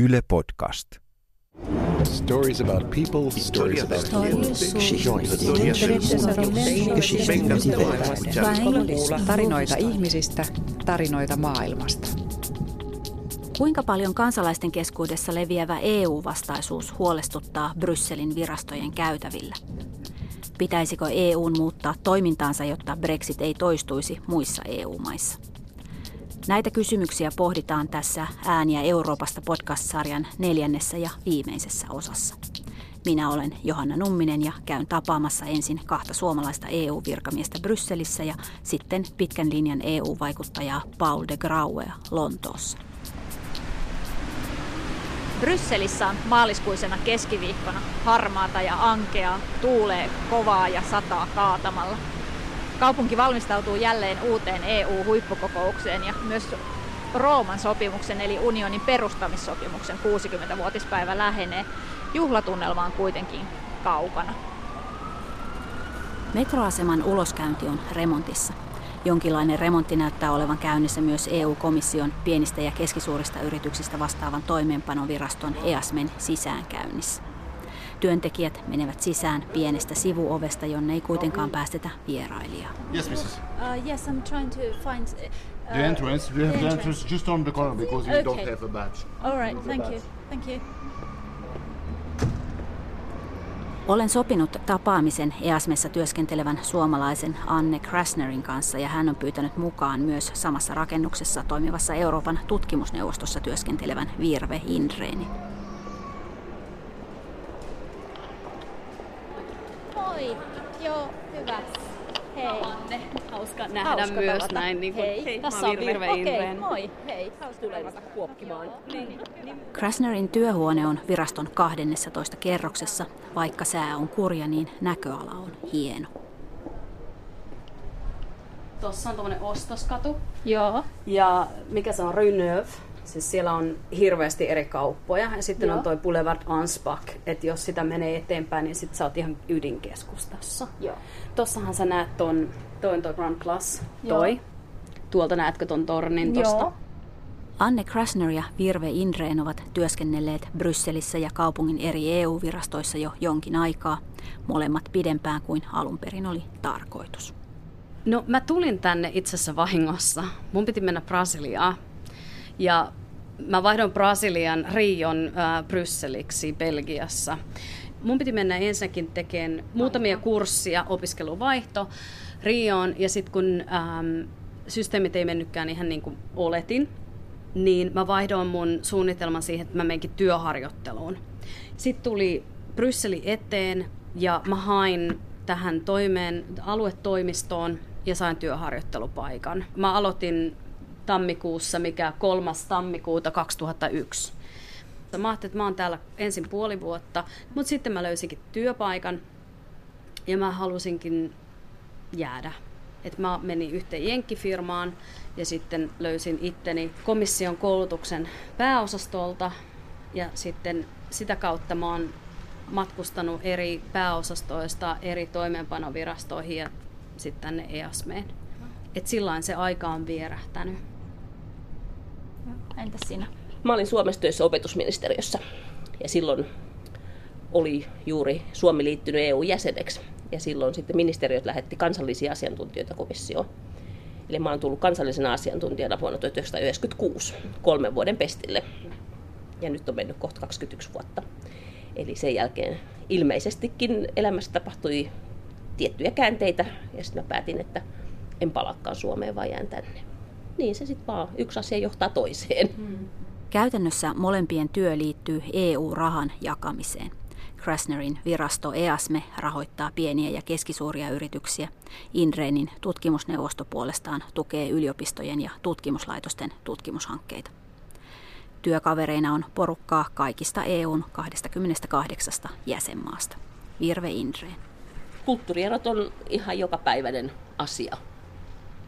Yle Podcast. Stories about people, stories about Tarinoita ihmisistä, tarinoita maailmasta. Kuinka paljon kansalaisten keskuudessa leviävä EU-vastaisuus huolestuttaa Brysselin virastojen käytävillä? Pitäisikö EUn muuttaa toimintaansa, jotta Brexit ei toistuisi muissa EU-maissa? Näitä kysymyksiä pohditaan tässä Ääniä Euroopasta podcast-sarjan neljännessä ja viimeisessä osassa. Minä olen Johanna Numminen ja käyn tapaamassa ensin kahta suomalaista EU-virkamiestä Brysselissä ja sitten pitkän linjan EU-vaikuttajaa Paul de Grauea Lontoossa. Brysselissä on maaliskuisena keskiviikkona harmaata ja ankeaa, tuulee kovaa ja sataa kaatamalla. Kaupunki valmistautuu jälleen uuteen EU-huippukokoukseen ja myös Rooman sopimuksen eli unionin perustamissopimuksen 60-vuotispäivä lähenee. Juhlatunnelma on kuitenkin kaukana. Metroaseman uloskäynti on remontissa. Jonkinlainen remontti näyttää olevan käynnissä myös EU-komission pienistä ja keskisuurista yrityksistä vastaavan toimeenpanoviraston EASMen sisäänkäynnissä. Työntekijät menevät sisään pienestä sivuovesta, jonne ei kuitenkaan päästetä vierailijaa. Yes, Mrs. Uh, yes, I'm trying to find. Uh, The entrance. You have the entrance. just on the corner because you don't Okay. have a badge. All right, thank you, thank you. Olen sopinut tapaamisen EASMessa työskentelevän suomalaisen Anne Krasnerin kanssa ja hän on pyytänyt mukaan myös samassa rakennuksessa toimivassa Euroopan tutkimusneuvostossa työskentelevän Virve Indreeni. Moi, joo, hyvä. Hei. Hauska nähdä Hauska myös tavata. näin. Niin kuin, Hei. Tässä on Virve Okei, Indreen. moi. Hei, hauska tavata kuokkimaan. Krasnerin työhuone on viraston 12 kerroksessa. Vaikka sää on kurja, niin näköala on hieno. Tuossa on tuommoinen ostoskatu. Joo. Ja mikä se on? Neuve. Siis siellä on hirveästi eri kauppoja. Ja sitten Joo. on toi Boulevard Ansbach. Että jos sitä menee eteenpäin, niin sit sä oot ihan ydinkeskustassa. Joo. Tossahan sä näet ton, toi on toi Grand Place, Joo. toi. Tuolta näetkö ton tornin tosta? Joo. Anne Krasner ja Virve Indreen ovat työskennelleet Brysselissä ja kaupungin eri EU-virastoissa jo jonkin aikaa, molemmat pidempään kuin alun perin oli tarkoitus. No mä tulin tänne itse asiassa vahingossa. Mun piti mennä Brasiliaan. Ja mä vaihdoin Brasilian Rion äh, Brysseliksi Belgiassa. Mun piti mennä ensinnäkin tekemään muutamia kurssia, opiskeluvaihto Rioon. Ja sitten kun ähm, systeemit ei mennytkään ihan niin kuin oletin, niin mä vaihdoin mun suunnitelman siihen, että mä menenkin työharjoitteluun. Sitten tuli Brysseli eteen ja mä hain tähän toimeen aluetoimistoon ja sain työharjoittelupaikan. Mä aloitin tammikuussa, mikä kolmas tammikuuta 2001. Mä ajattelin, että mä oon täällä ensin puoli vuotta, mutta sitten mä löysinkin työpaikan ja mä halusinkin jäädä. Et mä menin yhteen jenkkifirmaan ja sitten löysin itteni komission koulutuksen pääosastolta ja sitten sitä kautta mä oon matkustanut eri pääosastoista eri toimeenpanovirastoihin ja sitten tänne EASMeen. Et silloin se aika on vierähtänyt. Entäs sinä? Mä olin Suomessa töissä opetusministeriössä ja silloin oli juuri Suomi liittynyt EU-jäseneksi ja silloin sitten ministeriöt lähetti kansallisia asiantuntijoita komissioon. Eli mä olen tullut kansallisena asiantuntijana vuonna 1996 kolmen vuoden pestille ja nyt on mennyt kohta 21 vuotta. Eli sen jälkeen ilmeisestikin elämässä tapahtui tiettyjä käänteitä ja sitten mä päätin, että en palakkaan Suomeen, vaan jään tänne. Niin se sitten vaan, yksi asia johtaa toiseen. Käytännössä molempien työ liittyy EU-rahan jakamiseen. Krasnerin virasto EASME rahoittaa pieniä ja keskisuuria yrityksiä. Inreenin tutkimusneuvosto puolestaan tukee yliopistojen ja tutkimuslaitosten tutkimushankkeita. Työkavereina on porukkaa kaikista EUn 28 jäsenmaasta. Virve Indreen. Kulttuurierot on ihan jokapäiväinen asia.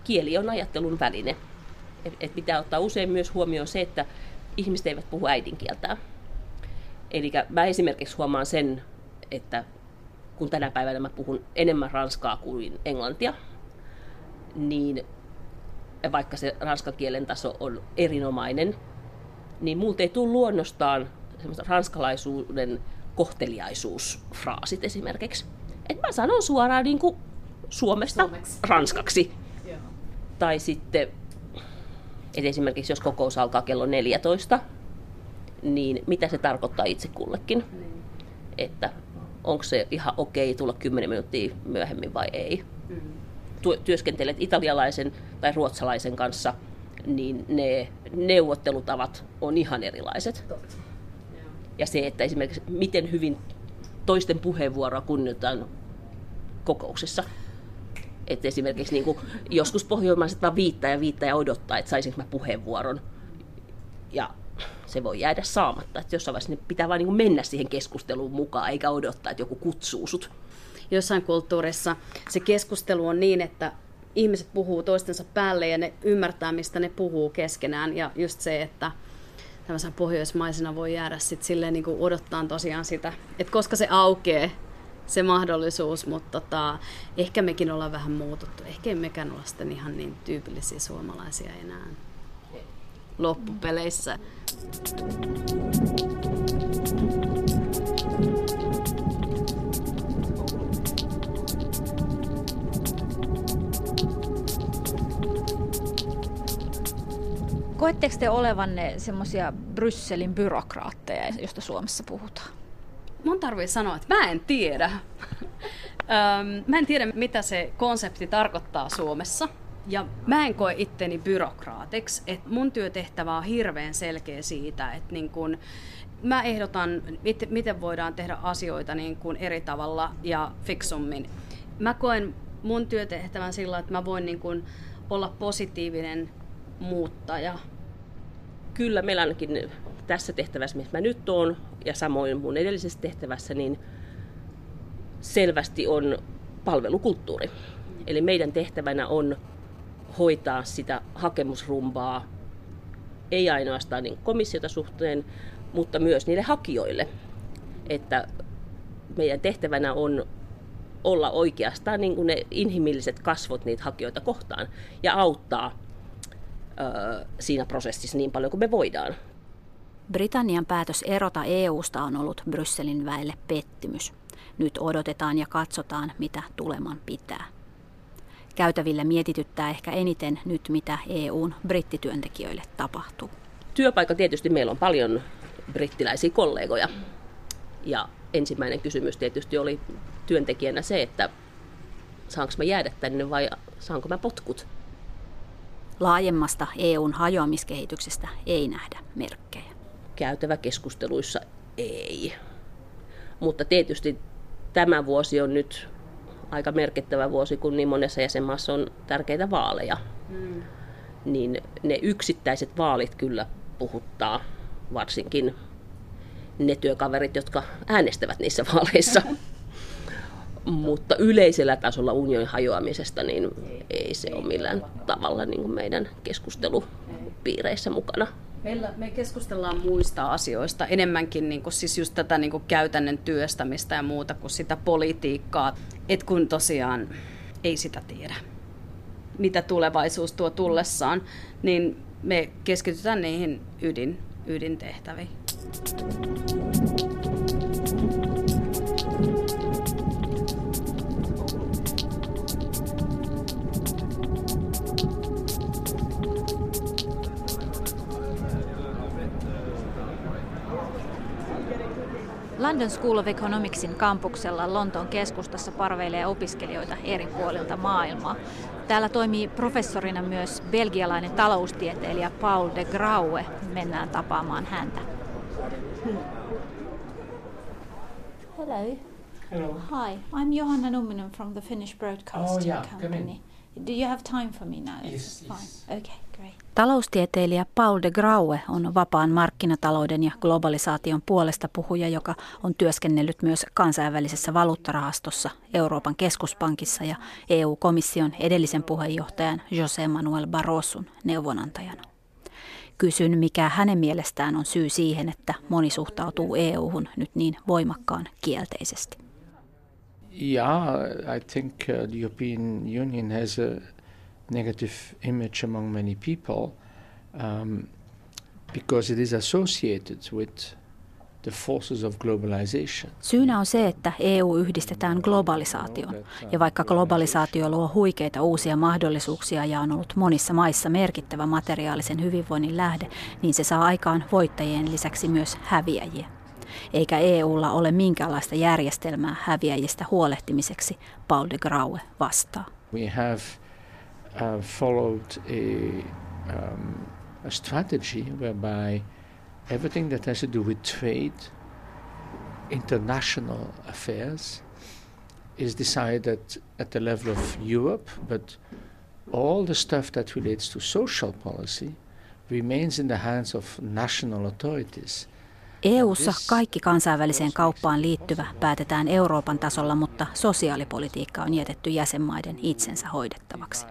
Kieli on ajattelun väline. Et, et pitää ottaa usein myös huomioon se, että ihmiset eivät puhu äidinkieltään. Eli mä esimerkiksi huomaan sen, että kun tänä päivänä mä puhun enemmän ranskaa kuin englantia, niin vaikka se ranskan kielen taso on erinomainen, niin multa ei tule luonnostaan ranskalaisuuden kohteliaisuusfraasit esimerkiksi. Et mä sanon suoraan niin kuin Suomesta Suomeksi. ranskaksi. Joo. Tai sitten, että esimerkiksi jos kokous alkaa kello 14, niin mitä se tarkoittaa itse kullekin. Niin. Että onko se ihan okei tulla 10 minuuttia myöhemmin vai ei. Mm. Työskentelet italialaisen tai ruotsalaisen kanssa, niin ne neuvottelutavat on ihan erilaiset. Ja se, että esimerkiksi miten hyvin toisten puheenvuoroa kunnioitetaan kokouksessa. Että esimerkiksi niin kuin, joskus pohjoimaiset vaan viittää ja viittää ja odottaa, että saisinko mä puheenvuoron. Ja se voi jäädä saamatta. Että jossain vaiheessa pitää vain niin mennä siihen keskusteluun mukaan, eikä odottaa, että joku kutsuu sut. Jossain kulttuurissa se keskustelu on niin, että ihmiset puhuu toistensa päälle ja ne ymmärtää, mistä ne puhuu keskenään. Ja just se, että tämmöisenä pohjoismaisena voi jäädä sit silleen niin odottaa tosiaan sitä, että koska se aukeaa se mahdollisuus, mutta tota, ehkä mekin ollaan vähän muututtu. Ehkä emmekään ole sitten ihan niin tyypillisiä suomalaisia enää loppupeleissä. Koetteko te olevanne semmoisia Brysselin byrokraatteja, josta Suomessa puhutaan? Mun tarvii sanoa, että mä en tiedä. mä en tiedä, mitä se konsepti tarkoittaa Suomessa. Ja mä en koe itteni byrokraatiksi, että mun työtehtävä on hirveän selkeä siitä, että niin kun mä ehdotan, miten voidaan tehdä asioita niin kuin eri tavalla ja fiksummin. Mä koen mun työtehtävän sillä, että mä voin niin kuin olla positiivinen muuttaja. Kyllä meillä ainakin tässä tehtävässä, missä mä nyt oon, ja samoin mun edellisessä tehtävässä, niin selvästi on palvelukulttuuri. Eli meidän tehtävänä on hoitaa sitä hakemusrumbaa, ei ainoastaan niin komissiota suhteen, mutta myös niille hakijoille. Että meidän tehtävänä on olla oikeastaan niin kuin ne inhimilliset kasvot niitä hakijoita kohtaan ja auttaa ö, siinä prosessissa niin paljon kuin me voidaan. Britannian päätös erota EUsta on ollut Brysselin väelle pettymys. Nyt odotetaan ja katsotaan, mitä tuleman pitää. Käytävillä mietityttää ehkä eniten nyt, mitä EUn brittityöntekijöille tapahtuu. Työpaikka tietysti meillä on paljon brittiläisiä kollegoja. Ja ensimmäinen kysymys tietysti oli työntekijänä se, että saanko mä jäädä tänne vai saanko mä potkut. Laajemmasta EUn hajoamiskehityksestä ei nähdä merkkejä. Käytävä keskusteluissa ei. Mutta tietysti tämä vuosi on nyt aika merkittävä vuosi, kun niin monessa jäsenmaassa on tärkeitä vaaleja. Mm. Niin ne yksittäiset vaalit kyllä puhuttaa varsinkin ne työkaverit, jotka äänestävät niissä vaaleissa. Mutta yleisellä tasolla unionin hajoamisesta niin ei se ole millään tavalla niin kuin meidän keskustelupiireissä mukana. Meillä, me keskustellaan muista asioista, enemmänkin niin kuin, siis just tätä niin kuin käytännön työstämistä ja muuta kuin sitä politiikkaa. Et kun tosiaan ei sitä tiedä, mitä tulevaisuus tuo tullessaan, niin me keskitytään niihin ydin, ydintehtäviin. London School of Economicsin kampuksella Lontoon keskustassa parveilee opiskelijoita eri puolilta maailmaa. Täällä toimii professorina myös belgialainen taloustieteilijä Paul de Graue. Mennään tapaamaan häntä. Hello. Hello. Hi, I'm Johanna Numminen from the Finnish Broadcasting oh, yeah. Company. Do you have time for me now? Yes, Fine. yes. Okay, great. Taloustieteilijä Paul de Graue on vapaan markkinatalouden ja globalisaation puolesta puhuja, joka on työskennellyt myös kansainvälisessä valuuttarahastossa, Euroopan keskuspankissa ja EU-komission edellisen puheenjohtajan José Manuel Barroson neuvonantajana. Kysyn, mikä hänen mielestään on syy siihen, että moni suhtautuu EU-hun nyt niin voimakkaan kielteisesti. Yeah, I think uh, the European Union has a negative image among many people. Um, because it is associated with the forces of globalization. Syynä on se, että EU yhdistetään globalisaation. Ja vaikka globalisaatio luo huikeita uusia mahdollisuuksia ja on ollut monissa maissa merkittävä materiaalisen hyvinvoinnin lähde, niin se saa aikaan voittajien lisäksi myös häviäjiä. Eikä EUlla ole minkäänlaista järjestelmää häviäjistä huolehtimiseksi, Paul de Graue vastaa. We have uh, followed a, um, a strategy whereby everything that has to do with trade, international affairs, is decided at the level of Europe, but all the stuff that relates to social policy remains in the hands of national authorities. EU:ssa kaikki kansainväliseen kauppaan liittyvä päätetään Euroopan tasolla, mutta sosiaalipolitiikka on jätetty jäsenmaiden itsensä hoidettavaksi.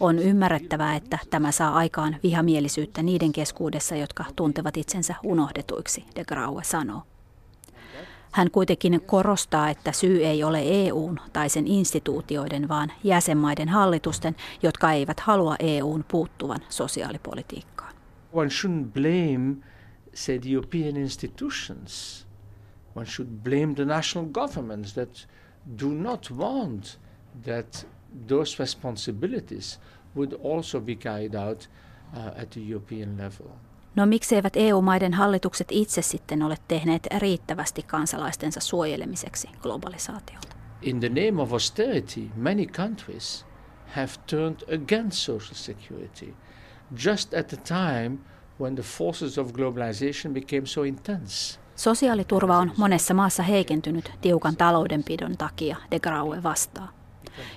On ymmärrettävää, että tämä saa aikaan vihamielisyyttä niiden keskuudessa, jotka tuntevat itsensä unohdetuiksi, de Graue sanoo. Hän kuitenkin korostaa, että syy ei ole EUn tai sen instituutioiden, vaan jäsenmaiden hallitusten, jotka eivät halua EUn puuttuvan sosiaalipolitiikkaan. One shouldn't blame say, the European institutions. One should blame the national governments that do not want that those responsibilities would also be carried out uh, at the European level. No mikseivät EU-maiden hallitukset itse sitten ole tehneet riittävästi kansalaistensa suojelemiseksi globalisaatiolta? In the name of austerity, many countries have turned against social security just at the time when the forces of globalization became so intense. Sosiaaliturva on monessa maassa heikentynyt tiukan taloudenpidon takia, de Graue vastaa.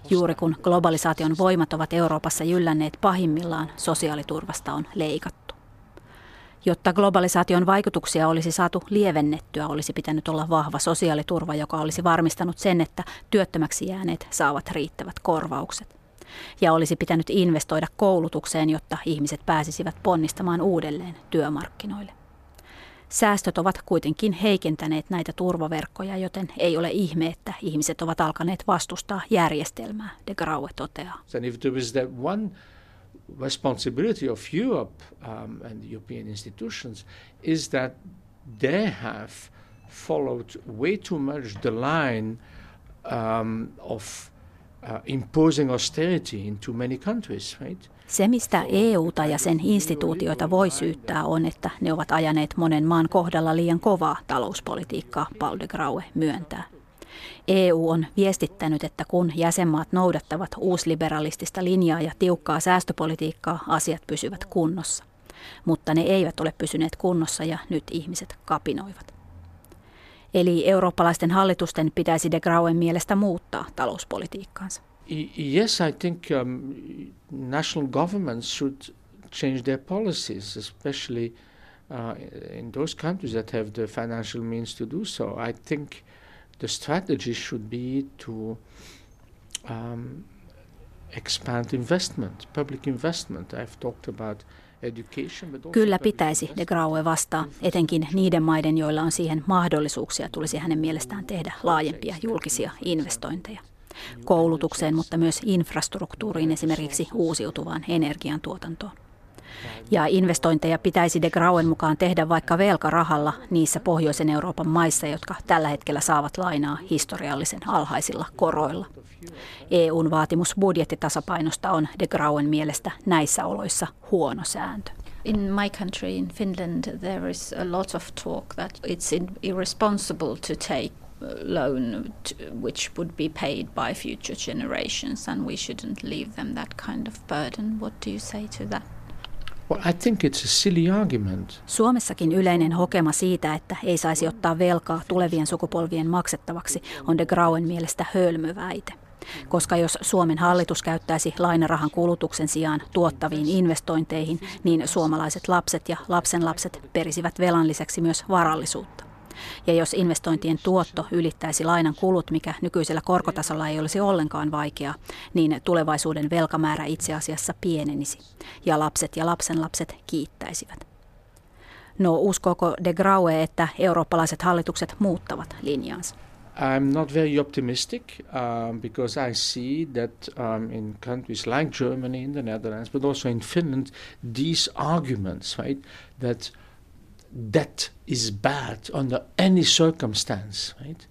Juuri kun globalisaation voimat ovat Euroopassa jyllänneet pahimmillaan, sosiaaliturvasta on leikattu. Jotta globalisaation vaikutuksia olisi saatu lievennettyä, olisi pitänyt olla vahva sosiaaliturva, joka olisi varmistanut sen, että työttömäksi jääneet saavat riittävät korvaukset ja olisi pitänyt investoida koulutukseen, jotta ihmiset pääsisivät ponnistamaan uudelleen työmarkkinoille. Säästöt ovat kuitenkin heikentäneet näitä turvaverkkoja, joten ei ole ihme, että ihmiset ovat alkaneet vastustaa järjestelmää, de Graue toteaa. responsibility of Europe um, and European institutions is that they have followed way too much the line um, of uh? Se, mistä EUta ja sen instituutioita voi syyttää, on, että ne ovat ajaneet monen maan kohdalla liian kovaa talouspolitiikkaa, Paul de Graue myöntää. EU on viestittänyt, että kun jäsenmaat noudattavat uusliberalistista linjaa ja tiukkaa säästöpolitiikkaa, asiat pysyvät kunnossa. Mutta ne eivät ole pysyneet kunnossa ja nyt ihmiset kapinoivat. Eli eurooppalaisten hallitusten pitäisi de Grauen mielestä muuttaa talouspolitiikkaansa. Yes, I think um, national governments should change their policies, especially uh, in those countries that have the financial means to do so. I think the strategy should be to um, expand investment, public investment. I've talked about Kyllä pitäisi, de Graue vastaa. Etenkin niiden maiden, joilla on siihen mahdollisuuksia, tulisi hänen mielestään tehdä laajempia julkisia investointeja. Koulutukseen, mutta myös infrastruktuuriin, esimerkiksi uusiutuvaan energiantuotantoon. Ja investointeja pitäisi de Grauen mukaan tehdä vaikka velkarahalla niissä pohjoisen Euroopan maissa, jotka tällä hetkellä saavat lainaa historiallisen alhaisilla koroilla. EUn vaatimus budjettitasapainosta on de Grauen mielestä näissä oloissa huono sääntö. In my country, in Finland, there is a lot of talk that it's irresponsible to take loan which would be paid by future generations and we shouldn't leave them that kind of burden. What do you say to that? Well, I think it's a silly argument. Suomessakin yleinen hokema siitä, että ei saisi ottaa velkaa tulevien sukupolvien maksettavaksi, on de Grauen mielestä hölmöväite. Koska jos Suomen hallitus käyttäisi lainarahan kulutuksen sijaan tuottaviin investointeihin, niin suomalaiset lapset ja lapsenlapset perisivät velan lisäksi myös varallisuutta. Ja jos investointien tuotto ylittäisi lainan kulut, mikä nykyisellä korkotasolla ei olisi ollenkaan vaikeaa, niin tulevaisuuden velkamäärä itse asiassa pienenisi ja lapset ja lapsenlapset kiittäisivät. No uskooko de Graue, että eurooppalaiset hallitukset muuttavat linjaansa? I'm not very optimistic um, because I see that um, in countries like Germany, in the Netherlands, but also in Finland, these arguments, right, that debt is bad under any circumstance, right.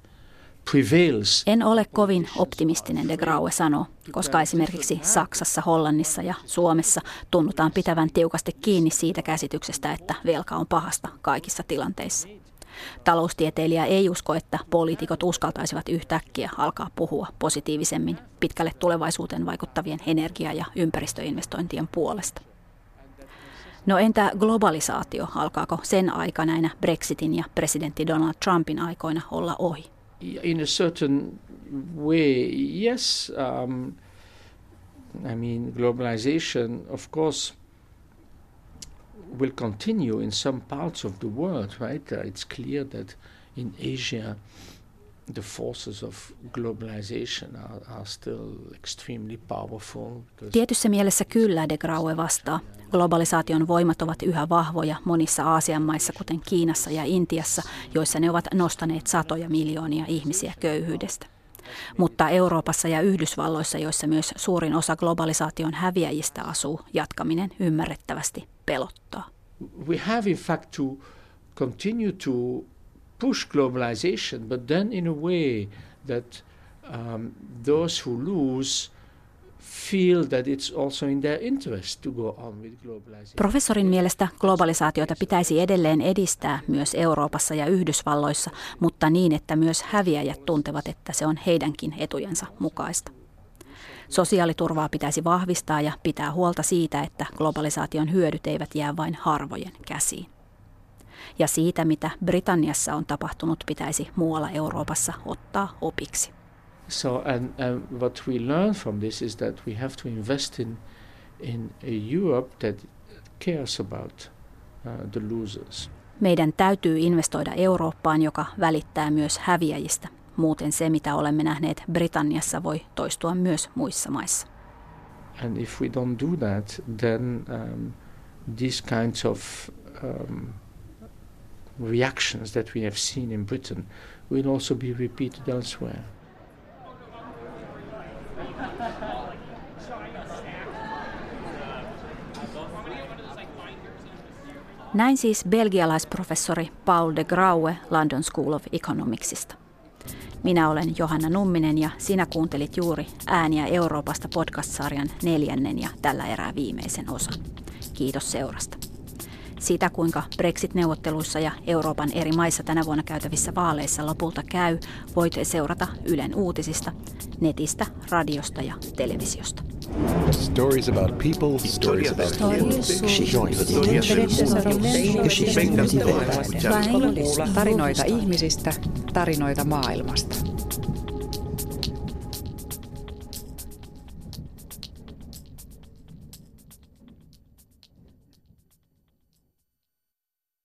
En ole kovin optimistinen, de Graue sanoo, koska esimerkiksi Saksassa, Hollannissa ja Suomessa tunnutaan pitävän tiukasti kiinni siitä käsityksestä, että velka on pahasta kaikissa tilanteissa. Taloustieteilijä ei usko, että poliitikot uskaltaisivat yhtäkkiä alkaa puhua positiivisemmin pitkälle tulevaisuuteen vaikuttavien energia- ja ympäristöinvestointien puolesta. No entä globalisaatio? Alkaako sen aika näinä Brexitin ja presidentti Donald Trumpin aikoina olla ohi? In a certain way, yes. Um, I mean, globalization, of course, will continue in some parts of the world, right? Uh, it's clear that in Asia, the forces of globalization are, are still extremely powerful. Tietyssä mielessä kyllä de Graue vastaa. Globalisaation voimat ovat yhä vahvoja monissa Aasian maissa, kuten Kiinassa ja Intiassa, joissa ne ovat nostaneet satoja miljoonia ihmisiä köyhyydestä. Mutta Euroopassa ja Yhdysvalloissa, joissa myös suurin osa globalisaation häviäjistä asuu, jatkaminen ymmärrettävästi pelottaa. We have in fact to continue to push globalization, but then in a way that um, those who lose feel that it's also in their interest to go on with globalization. Professorin mielestä globalisaatiota pitäisi edelleen edistää myös Euroopassa ja Yhdysvalloissa, mutta niin, että myös häviäjät tuntevat, että se on heidänkin etujensa mukaista. Sosiaaliturvaa pitäisi vahvistaa ja pitää huolta siitä, että globalisaation hyödyt eivät jää vain harvojen käsiin. Ja siitä, mitä Britanniassa on tapahtunut, pitäisi muualla Euroopassa ottaa opiksi. So, and, and what we learn from this is that we have to invest in, in a Europe that cares about uh, the losers. Meidän täytyy investoida Eurooppaan, joka välittää myös häviäjistä. Muuten se, mitä olemme nähneet Britanniassa, voi toistua myös muissa maissa. And if we don't do that, then um, these kinds of um, reactions that we have seen in Britain will also be repeated elsewhere. Näin siis belgialaisprofessori Paul de Graue London School of Economicsista. Minä olen Johanna Numminen ja sinä kuuntelit juuri Ääniä Euroopasta podcast-sarjan neljännen ja tällä erää viimeisen osan. Kiitos seurasta. Sitä, kuinka Brexit-neuvotteluissa ja Euroopan eri maissa tänä vuonna käytävissä vaaleissa lopulta käy, voit seurata Ylen uutisista, netistä, radiosta ja televisiosta. Stories about people, stories about Tarinoita ihmisistä, tarinoita maailmasta.